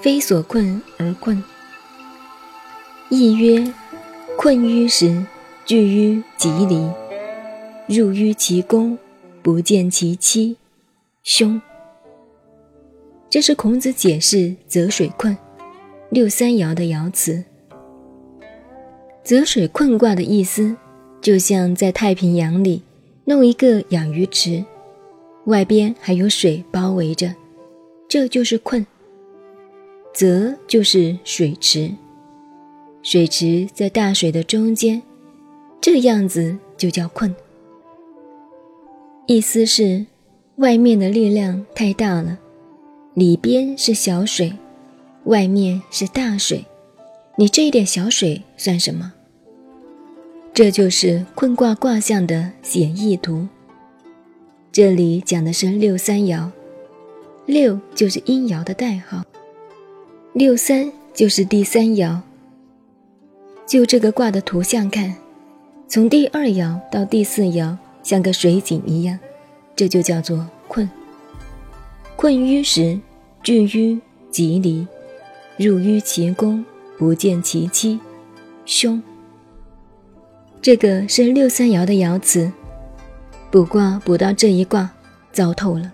非所困而困。亦曰：困于时，聚于吉离，入于其宫，不见其妻，凶。这是孔子解释泽水困六三爻的爻辞。泽水困卦的意思，就像在太平洋里弄一个养鱼池，外边还有水包围着，这就是困。泽就是水池，水池在大水的中间，这样子就叫困。意思是外面的力量太大了，里边是小水，外面是大水，你这一点小水算什么？这就是困卦卦象的显意图。这里讲的是六三爻，六就是阴爻的代号。六三就是第三爻。就这个卦的图像看，从第二爻到第四爻像个水井一样，这就叫做困。困于时，惧于吉离，入于其宫，不见其妻，凶。这个是六三爻的爻辞，卜卦卜到这一卦，糟透了。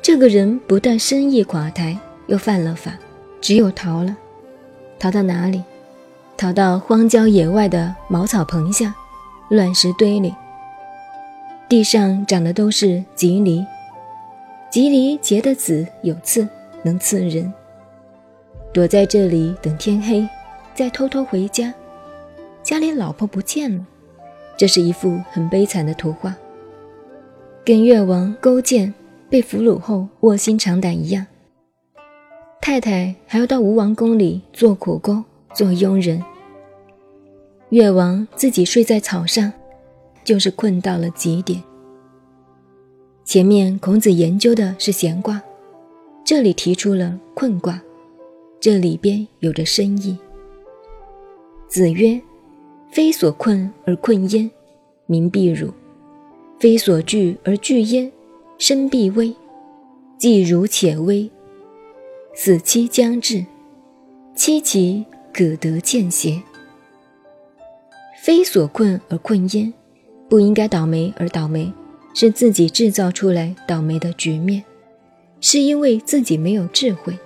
这个人不但生意垮台，又犯了法。只有逃了，逃到哪里？逃到荒郊野外的茅草棚下、乱石堆里。地上长的都是棘藜，棘藜结的籽有刺，能刺人。躲在这里等天黑，再偷偷回家。家里老婆不见了，这是一幅很悲惨的图画，跟越王勾践被俘虏后卧薪尝胆一样。太太还要到吴王宫里做苦工，做佣人。越王自己睡在草上，就是困到了极点。前面孔子研究的是闲卦，这里提出了困卦，这里边有着深意。子曰：“非所困而困焉，民必辱；非所惧而惧焉，身必危。既如且危。”死期将至，戚其可得见邪？非所困而困焉，不应该倒霉而倒霉，是自己制造出来倒霉的局面，是因为自己没有智慧，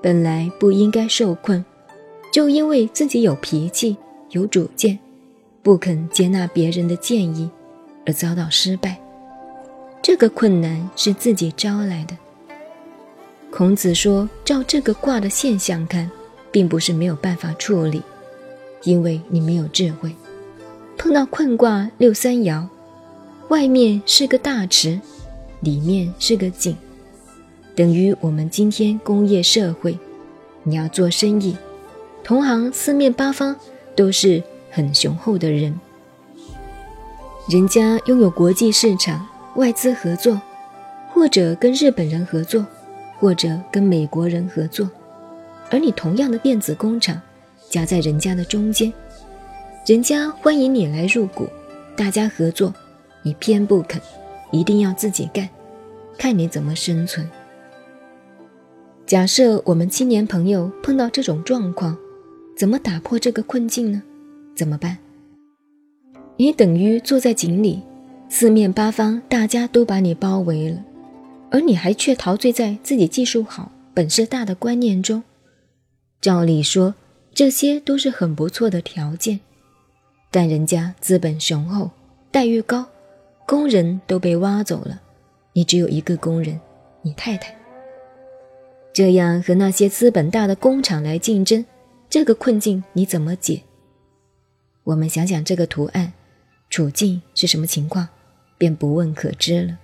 本来不应该受困，就因为自己有脾气、有主见，不肯接纳别人的建议，而遭到失败。这个困难是自己招来的。孔子说：“照这个卦的现象看，并不是没有办法处理，因为你没有智慧。碰到困卦六三爻，外面是个大池，里面是个井，等于我们今天工业社会，你要做生意，同行四面八方都是很雄厚的人，人家拥有国际市场、外资合作，或者跟日本人合作。”或者跟美国人合作，而你同样的电子工厂夹在人家的中间，人家欢迎你来入股，大家合作，你偏不肯，一定要自己干，看你怎么生存。假设我们青年朋友碰到这种状况，怎么打破这个困境呢？怎么办？你等于坐在井里，四面八方大家都把你包围了。而你还却陶醉在自己技术好、本事大的观念中。照理说，这些都是很不错的条件，但人家资本雄厚，待遇高，工人都被挖走了，你只有一个工人，你太太。这样和那些资本大的工厂来竞争，这个困境你怎么解？我们想想这个图案，处境是什么情况，便不问可知了。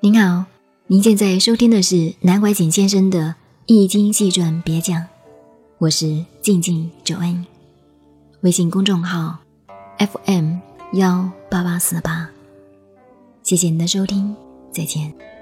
您好，您现在收听的是南怀瑾先生的《易经细传别讲》，我是静静九恩，微信公众号 FM 幺八八四八，谢谢您的收听，再见。